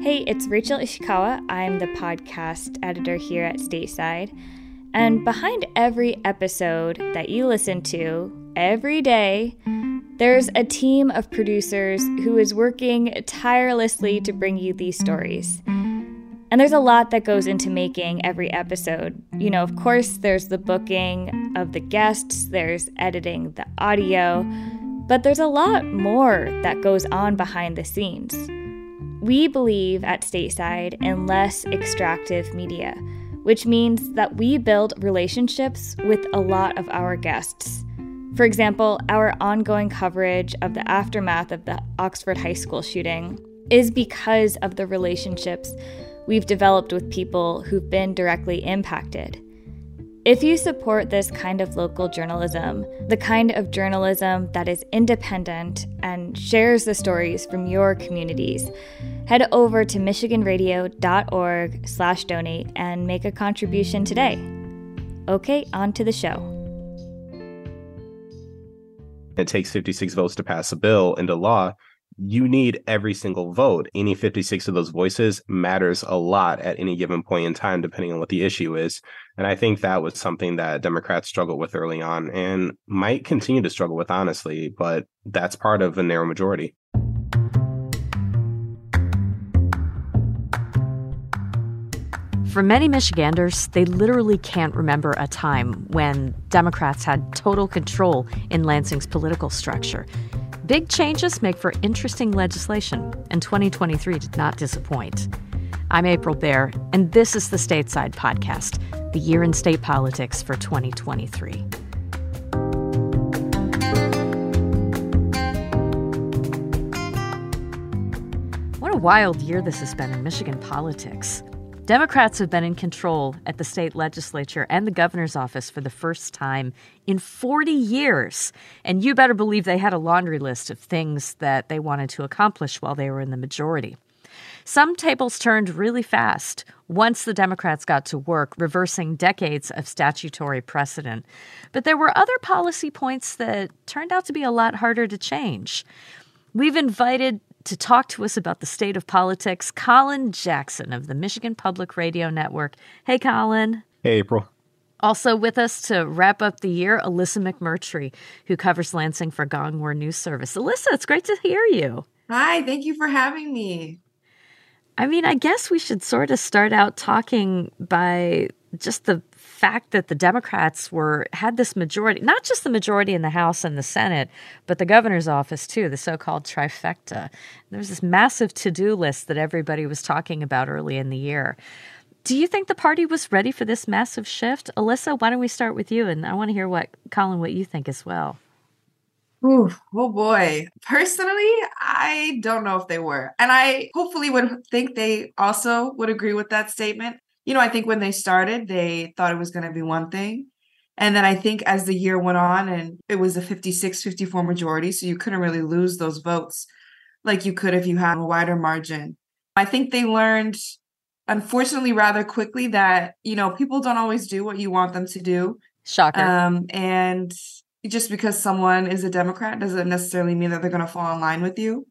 Hey, it's Rachel Ishikawa. I'm the podcast editor here at Stateside. And behind every episode that you listen to every day, there's a team of producers who is working tirelessly to bring you these stories. And there's a lot that goes into making every episode. You know, of course, there's the booking of the guests, there's editing the audio, but there's a lot more that goes on behind the scenes. We believe at Stateside in less extractive media, which means that we build relationships with a lot of our guests. For example, our ongoing coverage of the aftermath of the Oxford High School shooting is because of the relationships we've developed with people who've been directly impacted. If you support this kind of local journalism, the kind of journalism that is independent and shares the stories from your communities, head over to michiganradio.org slash donate and make a contribution today. Okay, on to the show. It takes 56 votes to pass a bill into law you need every single vote. Any 56 of those voices matters a lot at any given point in time, depending on what the issue is. And I think that was something that Democrats struggled with early on and might continue to struggle with, honestly, but that's part of a narrow majority. For many Michiganders, they literally can't remember a time when Democrats had total control in Lansing's political structure. Big changes make for interesting legislation, and 2023 did not disappoint. I'm April Baer, and this is the Stateside Podcast, the year in state politics for 2023. What a wild year this has been in Michigan politics. Democrats have been in control at the state legislature and the governor's office for the first time in 40 years. And you better believe they had a laundry list of things that they wanted to accomplish while they were in the majority. Some tables turned really fast once the Democrats got to work, reversing decades of statutory precedent. But there were other policy points that turned out to be a lot harder to change. We've invited to talk to us about the state of politics, Colin Jackson of the Michigan Public Radio Network. Hey, Colin. Hey, April. Also with us to wrap up the year, Alyssa McMurtry, who covers Lansing for Gongwer News Service. Alyssa, it's great to hear you. Hi, thank you for having me. I mean, I guess we should sort of start out talking by just the fact that the Democrats were had this majority, not just the majority in the House and the Senate, but the governor's office too, the so-called trifecta. There was this massive to-do list that everybody was talking about early in the year. Do you think the party was ready for this massive shift? Alyssa, why don't we start with you? And I want to hear what, Colin, what you think as well. Ooh, oh boy. Personally, I don't know if they were. And I hopefully would think they also would agree with that statement you know, I think when they started, they thought it was going to be one thing. And then I think as the year went on and it was a 56 54 majority, so you couldn't really lose those votes like you could if you had a wider margin. I think they learned, unfortunately, rather quickly that, you know, people don't always do what you want them to do. Shocker. Um, and just because someone is a Democrat doesn't necessarily mean that they're going to fall in line with you.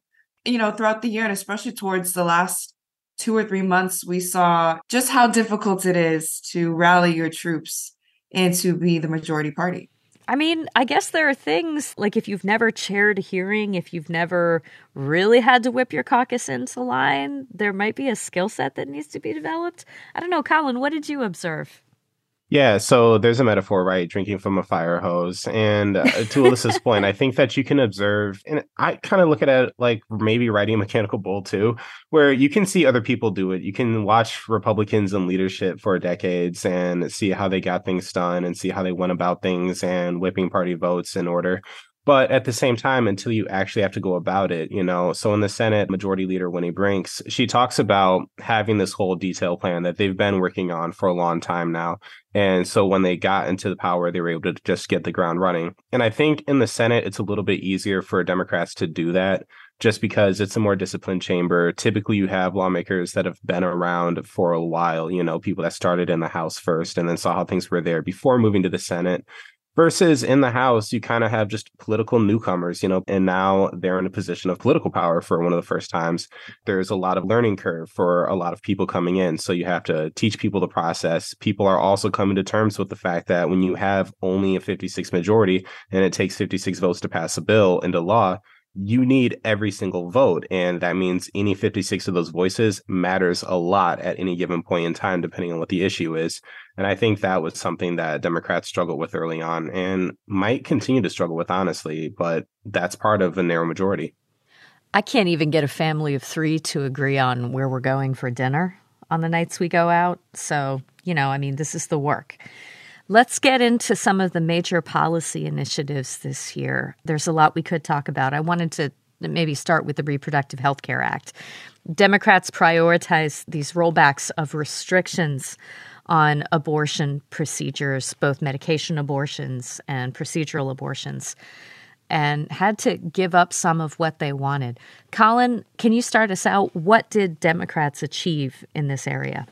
You know, throughout the year, and especially towards the last two or three months, we saw just how difficult it is to rally your troops and to be the majority party. I mean, I guess there are things like if you've never chaired a hearing, if you've never really had to whip your caucus into line, there might be a skill set that needs to be developed. I don't know, Colin, what did you observe? Yeah, so there's a metaphor, right? Drinking from a fire hose. And uh, to Alyssa's point, I think that you can observe, and I kind of look at it like maybe riding a mechanical bull too, where you can see other people do it. You can watch Republicans in leadership for decades and see how they got things done and see how they went about things and whipping party votes in order but at the same time until you actually have to go about it you know so in the senate majority leader winnie brinks she talks about having this whole detail plan that they've been working on for a long time now and so when they got into the power they were able to just get the ground running. And i think in the senate it's a little bit easier for democrats to do that just because it's a more disciplined chamber. Typically you have lawmakers that have been around for a while you know people that started in the house first and then saw how things were there before moving to the senate Versus in the House, you kind of have just political newcomers, you know, and now they're in a position of political power for one of the first times. There's a lot of learning curve for a lot of people coming in. So you have to teach people the process. People are also coming to terms with the fact that when you have only a 56 majority and it takes 56 votes to pass a bill into law, you need every single vote. And that means any 56 of those voices matters a lot at any given point in time, depending on what the issue is. And I think that was something that Democrats struggled with early on and might continue to struggle with, honestly, but that's part of a narrow majority. I can't even get a family of three to agree on where we're going for dinner on the nights we go out. So, you know, I mean, this is the work. Let's get into some of the major policy initiatives this year. There's a lot we could talk about. I wanted to maybe start with the Reproductive Health Care Act. Democrats prioritize these rollbacks of restrictions on abortion procedures, both medication abortions and procedural abortions, and had to give up some of what they wanted. Colin, can you start us out? What did Democrats achieve in this area?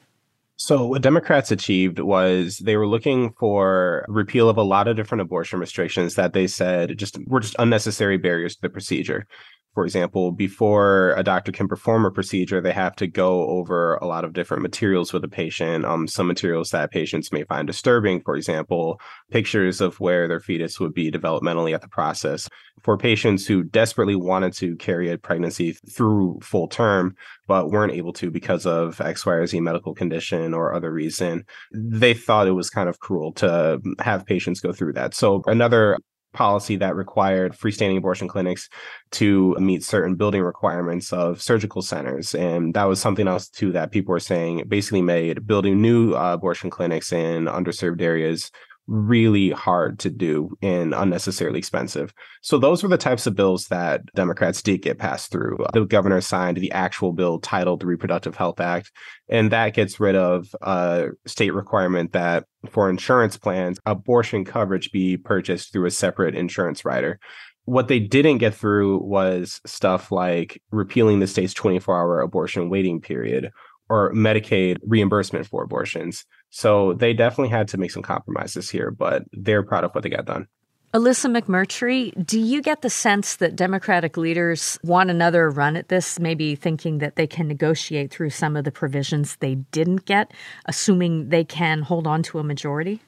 So, what Democrats achieved was they were looking for repeal of a lot of different abortion restrictions that they said just were just unnecessary barriers to the procedure for example, before a doctor can perform a procedure, they have to go over a lot of different materials with a patient. Um, some materials that patients may find disturbing, for example, pictures of where their fetus would be developmentally at the process. For patients who desperately wanted to carry a pregnancy through full term, but weren't able to because of X, Y, or Z medical condition or other reason, they thought it was kind of cruel to have patients go through that. So, another policy that required freestanding abortion clinics to meet certain building requirements of surgical centers. And that was something else, too, that people were saying basically made building new uh, abortion clinics in underserved areas really hard to do and unnecessarily expensive. So those were the types of bills that Democrats did get passed through. Uh, the governor signed the actual bill titled the Reproductive Health Act, and that gets rid of a state requirement that for insurance plans, abortion coverage be purchased through a separate insurance rider. What they didn't get through was stuff like repealing the state's 24 hour abortion waiting period or Medicaid reimbursement for abortions. So they definitely had to make some compromises here, but they're proud of what they got done. Alyssa McMurtry, do you get the sense that Democratic leaders want another run at this, maybe thinking that they can negotiate through some of the provisions they didn't get, assuming they can hold on to a majority?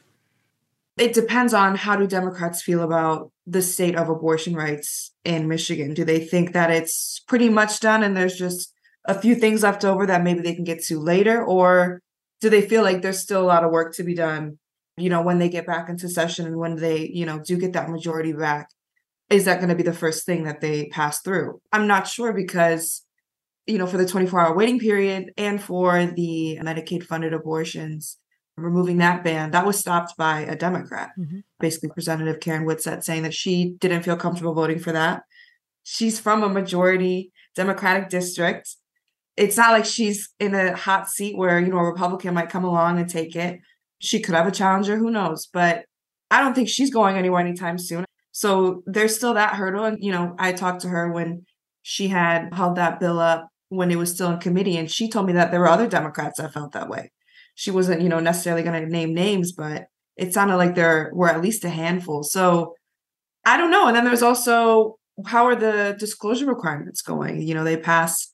It depends on how do Democrats feel about the state of abortion rights in Michigan. Do they think that it's pretty much done and there's just a few things left over that maybe they can get to later or do they feel like there's still a lot of work to be done you know when they get back into session and when they you know do get that majority back? Is that going to be the first thing that they pass through? I'm not sure because you know for the 24 hour waiting period and for the medicaid funded abortions removing that ban that was stopped by a democrat. Mm-hmm. basically representative karen whitsett saying that she didn't feel comfortable voting for that. She's from a majority democratic district it's not like she's in a hot seat where you know a republican might come along and take it. She could have a challenger who knows? But i don't think she's going anywhere anytime soon. So there's still that hurdle. And you know i talked to her when she had held that bill up when it was still in committee and she told me that there were other democrats that felt that way. She wasn't you know necessarily going to name names but it sounded like there were at least a handful. So i don't know. And then there's also how are the disclosure requirements going? You know they passed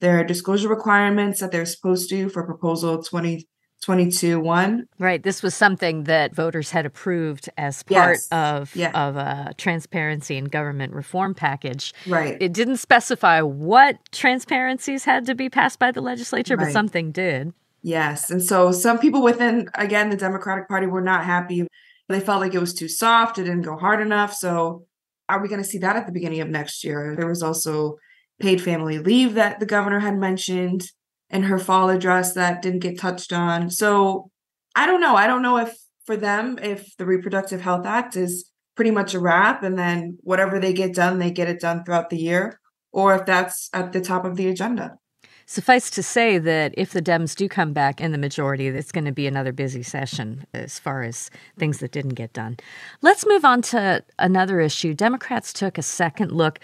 there are disclosure requirements that they're supposed to for proposal 2022 1. Right. This was something that voters had approved as part yes. of, yeah. of a transparency and government reform package. Right. It didn't specify what transparencies had to be passed by the legislature, right. but something did. Yes. And so some people within, again, the Democratic Party were not happy. They felt like it was too soft, it didn't go hard enough. So are we going to see that at the beginning of next year? There was also paid family leave that the governor had mentioned in her fall address that didn't get touched on. So I don't know. I don't know if for them, if the Reproductive Health Act is pretty much a wrap and then whatever they get done, they get it done throughout the year, or if that's at the top of the agenda. Suffice to say that if the Dems do come back in the majority, it's going to be another busy session as far as things that didn't get done. Let's move on to another issue. Democrats took a second look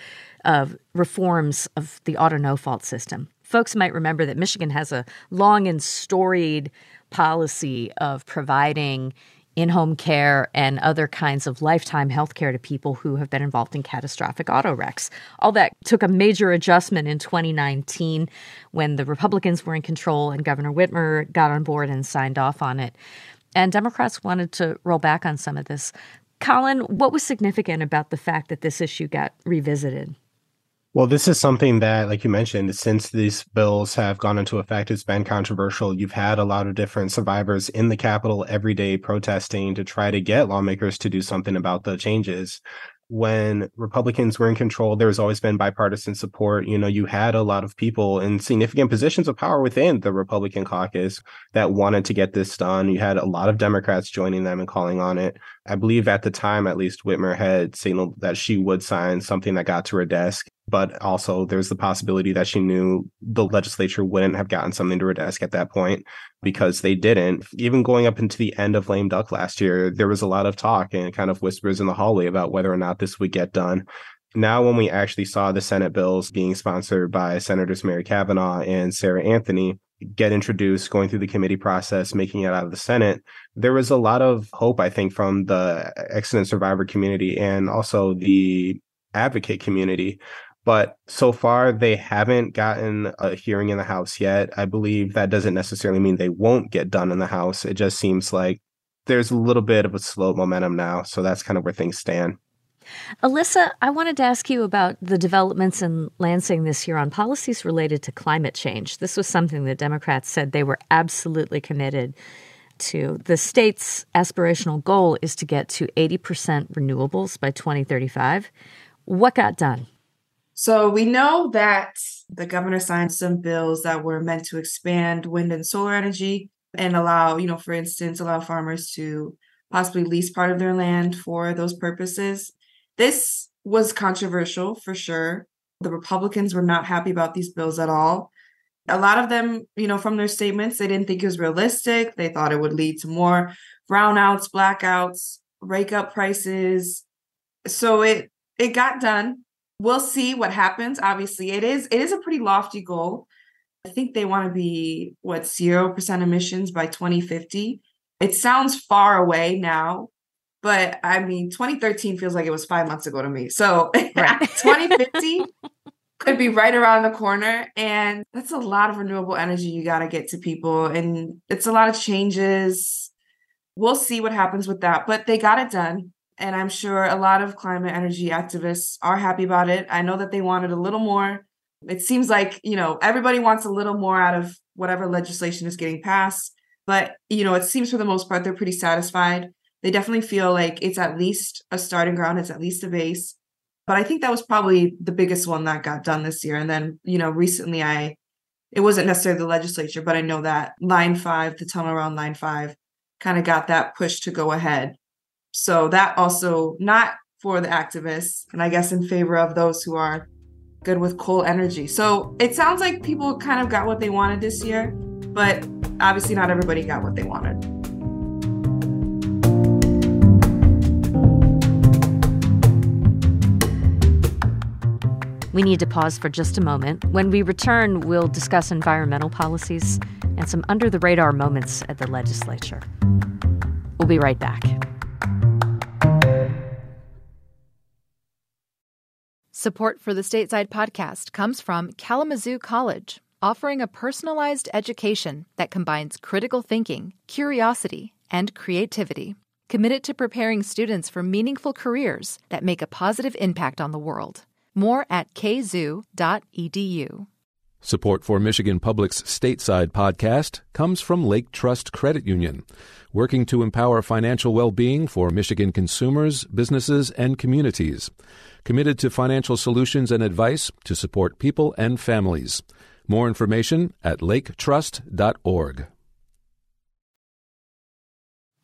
of reforms of the auto no fault system. Folks might remember that Michigan has a long and storied policy of providing in home care and other kinds of lifetime health care to people who have been involved in catastrophic auto wrecks. All that took a major adjustment in 2019 when the Republicans were in control and Governor Whitmer got on board and signed off on it. And Democrats wanted to roll back on some of this. Colin, what was significant about the fact that this issue got revisited? Well, this is something that, like you mentioned, since these bills have gone into effect, it's been controversial. You've had a lot of different survivors in the Capitol every day protesting to try to get lawmakers to do something about the changes when Republicans were in control, there's always been bipartisan support. You know, you had a lot of people in significant positions of power within the Republican caucus that wanted to get this done. You had a lot of Democrats joining them and calling on it. I believe at the time, at least, Whitmer had signaled that she would sign something that got to her desk. But also, there's the possibility that she knew the legislature wouldn't have gotten something to her desk at that point because they didn't. Even going up into the end of lame duck last year, there was a lot of talk and kind of whispers in the hallway about whether or not this would get done. Now, when we actually saw the Senate bills being sponsored by Senators Mary Cavanagh and Sarah Anthony, get introduced, going through the committee process, making it out of the Senate, there was a lot of hope, I think, from the accident survivor community and also the advocate community. But so far, they haven't gotten a hearing in the House yet. I believe that doesn't necessarily mean they won't get done in the House. It just seems like there's a little bit of a slow momentum now. So that's kind of where things stand. Alyssa, I wanted to ask you about the developments in Lansing this year on policies related to climate change. This was something the Democrats said they were absolutely committed to. The state's aspirational goal is to get to 80% renewables by 2035. What got done? So we know that the governor signed some bills that were meant to expand wind and solar energy and allow, you know, for instance, allow farmers to possibly lease part of their land for those purposes. This was controversial for sure. The Republicans were not happy about these bills at all. A lot of them, you know, from their statements, they didn't think it was realistic. They thought it would lead to more brownouts, blackouts, rake up prices. So it it got done. We'll see what happens. Obviously, it is it is a pretty lofty goal. I think they want to be what 0% emissions by 2050. It sounds far away now, but I mean, 2013 feels like it was five months ago to me. So right. 2050 could be right around the corner. And that's a lot of renewable energy you got to get to people. And it's a lot of changes. We'll see what happens with that. But they got it done. And I'm sure a lot of climate energy activists are happy about it. I know that they wanted a little more. It seems like, you know, everybody wants a little more out of whatever legislation is getting passed. But, you know, it seems for the most part, they're pretty satisfied they definitely feel like it's at least a starting ground, it's at least a base. But I think that was probably the biggest one that got done this year. And then, you know, recently I, it wasn't necessarily the legislature, but I know that line five, the tunnel around line five, kind of got that push to go ahead. So that also not for the activists, and I guess in favor of those who are good with coal energy. So it sounds like people kind of got what they wanted this year, but obviously not everybody got what they wanted. We need to pause for just a moment. When we return, we'll discuss environmental policies and some under the radar moments at the legislature. We'll be right back. Support for the Stateside podcast comes from Kalamazoo College, offering a personalized education that combines critical thinking, curiosity, and creativity. Committed to preparing students for meaningful careers that make a positive impact on the world. More at kzoo.edu. Support for Michigan Public's Stateside podcast comes from Lake Trust Credit Union, working to empower financial well being for Michigan consumers, businesses, and communities. Committed to financial solutions and advice to support people and families. More information at laketrust.org.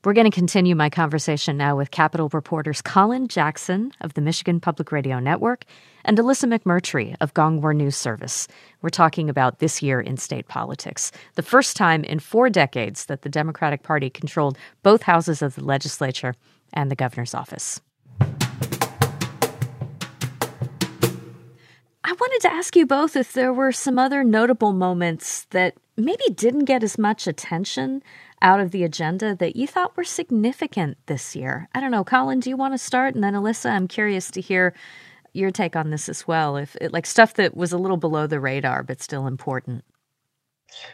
We're going to continue my conversation now with Capitol reporters Colin Jackson of the Michigan Public Radio Network and Alyssa McMurtry of Gongwer News Service. We're talking about this year in state politics, the first time in four decades that the Democratic Party controlled both houses of the legislature and the governor's office. I wanted to ask you both if there were some other notable moments that maybe didn't get as much attention out of the agenda that you thought were significant this year? I don't know. Colin, do you want to start? And then Alyssa, I'm curious to hear your take on this as well. If it, like stuff that was a little below the radar but still important.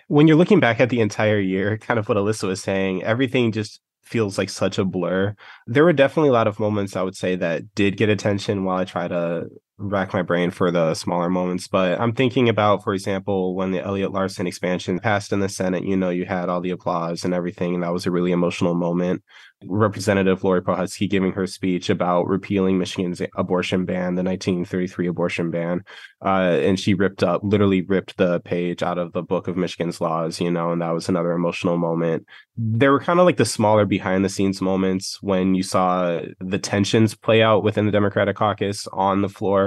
When you're looking back at the entire year, kind of what Alyssa was saying, everything just feels like such a blur. There were definitely a lot of moments I would say that did get attention while I try to rack my brain for the smaller moments. But I'm thinking about, for example, when the Elliott Larsen expansion passed in the Senate, you know, you had all the applause and everything. And that was a really emotional moment. Representative Laurie Pohutsky giving her speech about repealing Michigan's abortion ban, the 1933 abortion ban. Uh, and she ripped up, literally ripped the page out of the book of Michigan's laws, you know, and that was another emotional moment. There were kind of like the smaller behind the scenes moments when you saw the tensions play out within the Democratic caucus on the floor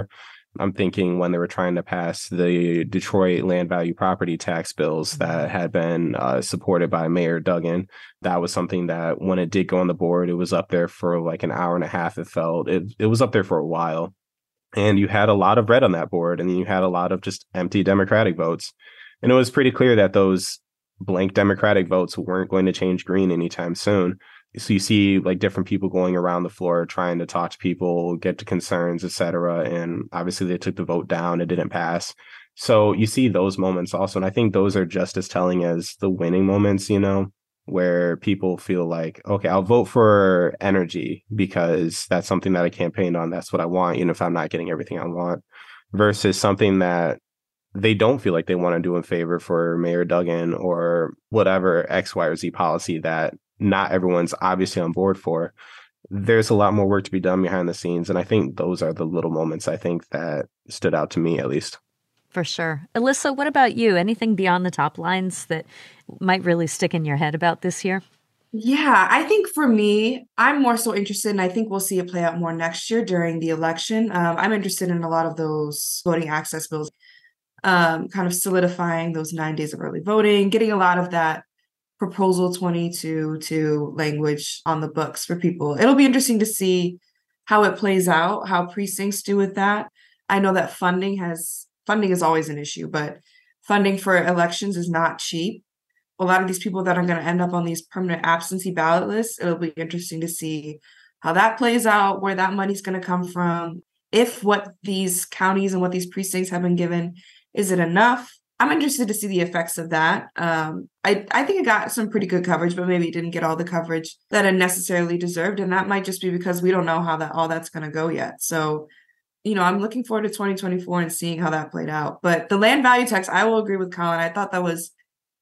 I'm thinking when they were trying to pass the Detroit land value property tax bills that mm-hmm. had been uh, supported by Mayor Duggan. That was something that when it did go on the board, it was up there for like an hour and a half. It felt it, it was up there for a while. And you had a lot of red on that board, and you had a lot of just empty Democratic votes. And it was pretty clear that those blank Democratic votes weren't going to change green anytime soon so you see like different people going around the floor trying to talk to people get to concerns etc and obviously they took the vote down it didn't pass. So you see those moments also and i think those are just as telling as the winning moments you know where people feel like okay i'll vote for energy because that's something that i campaigned on that's what i want even if i'm not getting everything i want versus something that they don't feel like they want to do in favor for mayor duggan or whatever x y or z policy that not everyone's obviously on board for there's a lot more work to be done behind the scenes and i think those are the little moments i think that stood out to me at least. For sure. Alyssa what about you? Anything beyond the top lines that might really stick in your head about this year? Yeah, I think for me, I'm more so interested, and I think we'll see it play out more next year during the election. Um, I'm interested in a lot of those voting access bills, um, kind of solidifying those nine days of early voting, getting a lot of that proposal 22 to language on the books for people. It'll be interesting to see how it plays out, how precincts do with that. I know that funding has funding is always an issue, but funding for elections is not cheap. A lot of these people that are going to end up on these permanent absentee ballot lists, it'll be interesting to see how that plays out, where that money's going to come from, if what these counties and what these precincts have been given is it enough I'm interested to see the effects of that. Um, I I think it got some pretty good coverage, but maybe it didn't get all the coverage that it necessarily deserved, and that might just be because we don't know how that all that's going to go yet. So, you know, I'm looking forward to 2024 and seeing how that played out. But the land value tax, I will agree with Colin. I thought that was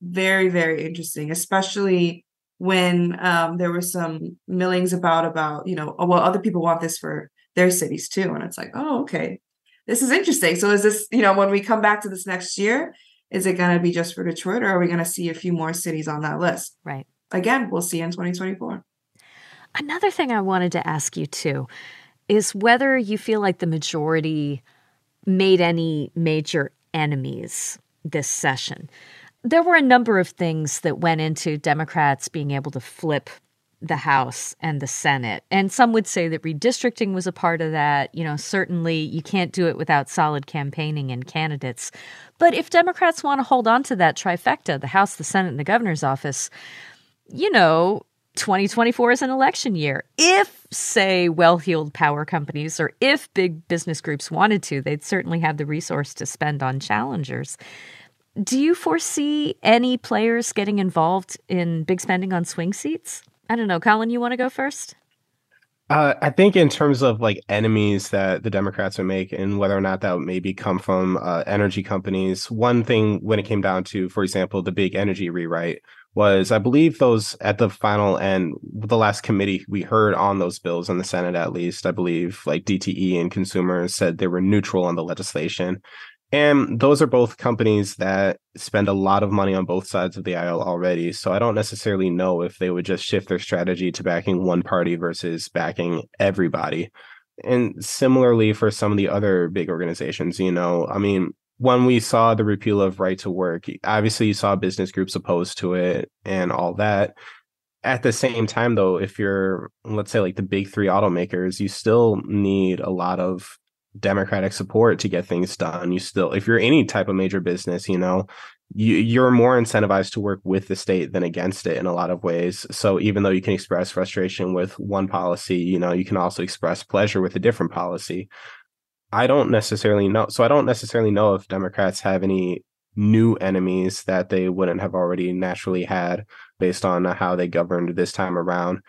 very very interesting, especially when um, there were some millings about about you know, oh, well, other people want this for their cities too, and it's like, oh, okay, this is interesting. So is this, you know, when we come back to this next year, is it going to be just for Detroit or are we going to see a few more cities on that list? Right. Again, we'll see in 2024. Another thing I wanted to ask you too is whether you feel like the majority made any major enemies this session. There were a number of things that went into Democrats being able to flip the House and the Senate. And some would say that redistricting was a part of that. You know, certainly you can't do it without solid campaigning and candidates. But if Democrats want to hold on to that trifecta, the House, the Senate, and the governor's office, you know, 2024 is an election year. If, say, well heeled power companies or if big business groups wanted to, they'd certainly have the resource to spend on challengers. Do you foresee any players getting involved in big spending on swing seats? I don't know. Colin, you want to go first? Uh, I think in terms of like enemies that the Democrats would make and whether or not that would maybe come from uh, energy companies, one thing when it came down to, for example, the big energy rewrite was I believe those at the final end, the last committee we heard on those bills in the Senate, at least, I believe like DTE and consumers said they were neutral on the legislation. And those are both companies that spend a lot of money on both sides of the aisle already. So I don't necessarily know if they would just shift their strategy to backing one party versus backing everybody. And similarly for some of the other big organizations, you know, I mean, when we saw the repeal of right to work, obviously you saw business groups opposed to it and all that. At the same time, though, if you're, let's say, like the big three automakers, you still need a lot of democratic support to get things done you still if you're any type of major business you know you, you're more incentivized to work with the state than against it in a lot of ways. So even though you can express frustration with one policy, you know, you can also express pleasure with a different policy. I don't necessarily know. So I don't necessarily know if Democrats have any new enemies that they wouldn't have already naturally had based on how they governed this time around.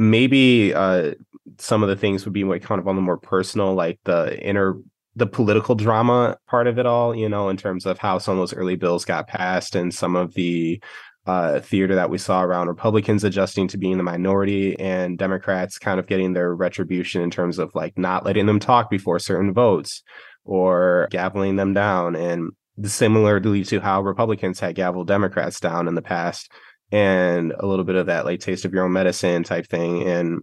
Maybe uh, some of the things would be like kind of on the more personal, like the inner the political drama part of it all, you know, in terms of how some of those early bills got passed and some of the uh, theater that we saw around Republicans adjusting to being the minority and Democrats kind of getting their retribution in terms of like not letting them talk before certain votes or gaveling them down. And similarly to how Republicans had gavelled Democrats down in the past and a little bit of that like taste of your own medicine type thing. And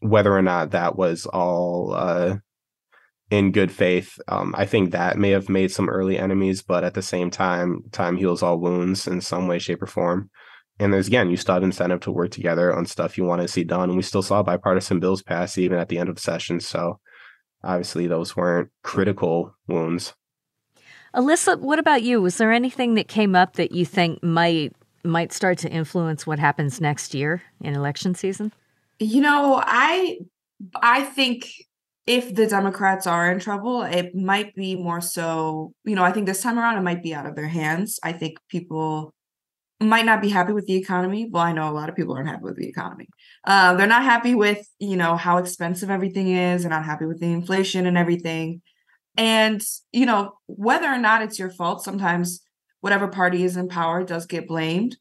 whether or not that was all uh, in good faith. Um, I think that may have made some early enemies, but at the same time, time heals all wounds in some way, shape, or form. And there's again, you still have incentive to work together on stuff you want to see done. And we still saw bipartisan bills pass even at the end of the session. So obviously, those weren't critical wounds. Alyssa, what about you? Was there anything that came up that you think might might start to influence what happens next year in election season? You know, I I think if the Democrats are in trouble, it might be more so, you know, I think this time around it might be out of their hands. I think people might not be happy with the economy. Well, I know a lot of people aren't happy with the economy. Uh, they're not happy with, you know, how expensive everything is. They're not happy with the inflation and everything. And, you know, whether or not it's your fault, sometimes whatever party is in power does get blamed.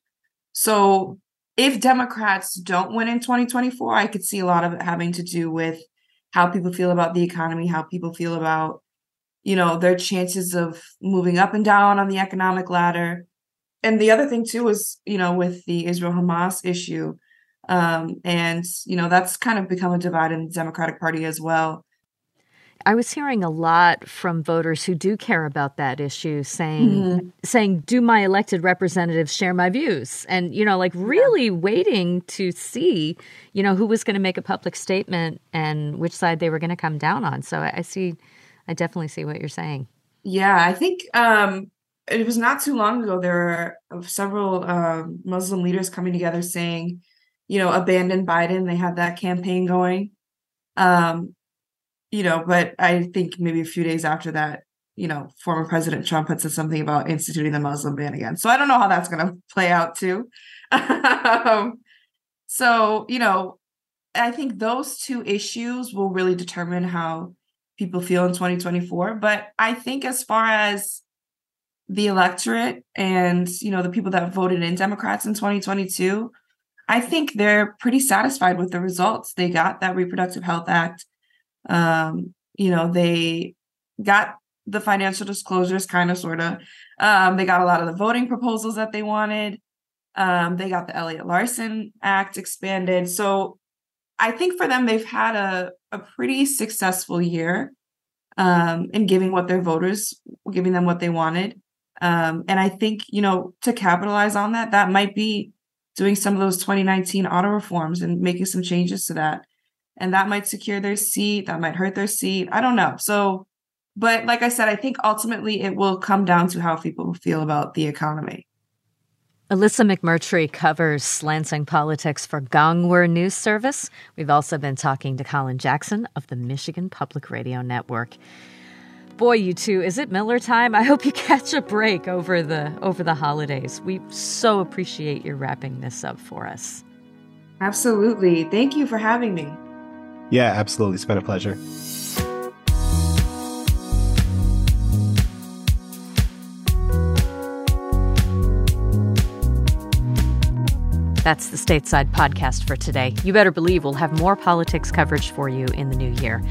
So if Democrats don't win in 2024, I could see a lot of it having to do with how people feel about the economy, how people feel about, you know, their chances of moving up and down on the economic ladder. And the other thing too is, you know, with the Israel Hamas issue, um, and you know that's kind of become a divide in the Democratic Party as well. I was hearing a lot from voters who do care about that issue saying mm-hmm. saying do my elected representatives share my views and you know like really yeah. waiting to see you know who was going to make a public statement and which side they were going to come down on so I, I, see I definitely see what you're saying. Yeah, I think um it was not too long ago there were several um, Muslim leaders coming together saying, you know, abandon Biden. They had that campaign going. Um, you know, but I think maybe a few days after that, you know, former President Trump had said something about instituting the Muslim ban again. So I don't know how that's going to play out too. um, so, you know, I think those two issues will really determine how people feel in 2024. But I think as far as the electorate and, you know, the people that voted in Democrats in 2022, I think they're pretty satisfied with the results. They got that Reproductive Health Act um, you know, they got the financial disclosures kind of sort of. Um, they got a lot of the voting proposals that they wanted. Um, they got the Elliott Larsen Act expanded. So I think for them, they've had a, a pretty successful year um, in giving what their voters, giving them what they wanted. Um, and I think, you know, to capitalize on that, that might be doing some of those 2019 auto reforms and making some changes to that and that might secure their seat that might hurt their seat i don't know so but like i said i think ultimately it will come down to how people feel about the economy Alyssa McMurtry covers Lansing politics for Gongwer News Service. We've also been talking to Colin Jackson of the Michigan Public Radio Network. Boy, you two, is it Miller time? I hope you catch a break over the over the holidays. We so appreciate your wrapping this up for us. Absolutely. Thank you for having me. Yeah, absolutely. It's been a pleasure. That's the Stateside podcast for today. You better believe we'll have more politics coverage for you in the new year.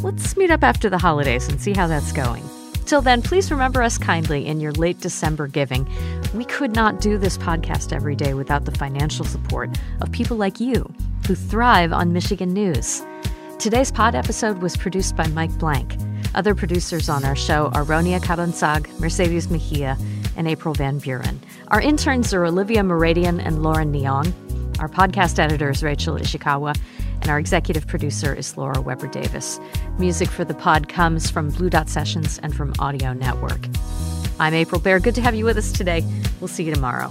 Let's meet up after the holidays and see how that's going. Till then, please remember us kindly in your late December giving. We could not do this podcast every day without the financial support of people like you who thrive on Michigan news. Today's pod episode was produced by Mike Blank. Other producers on our show are Ronia Cabansag, Mercedes Mejia, and April Van Buren. Our interns are Olivia Moradian and Lauren Neong. Our podcast editor is Rachel Ishikawa, and our executive producer is Laura Weber Davis. Music for the pod comes from Blue Dot Sessions and from Audio Network. I'm April Baer. Good to have you with us today. We'll see you tomorrow.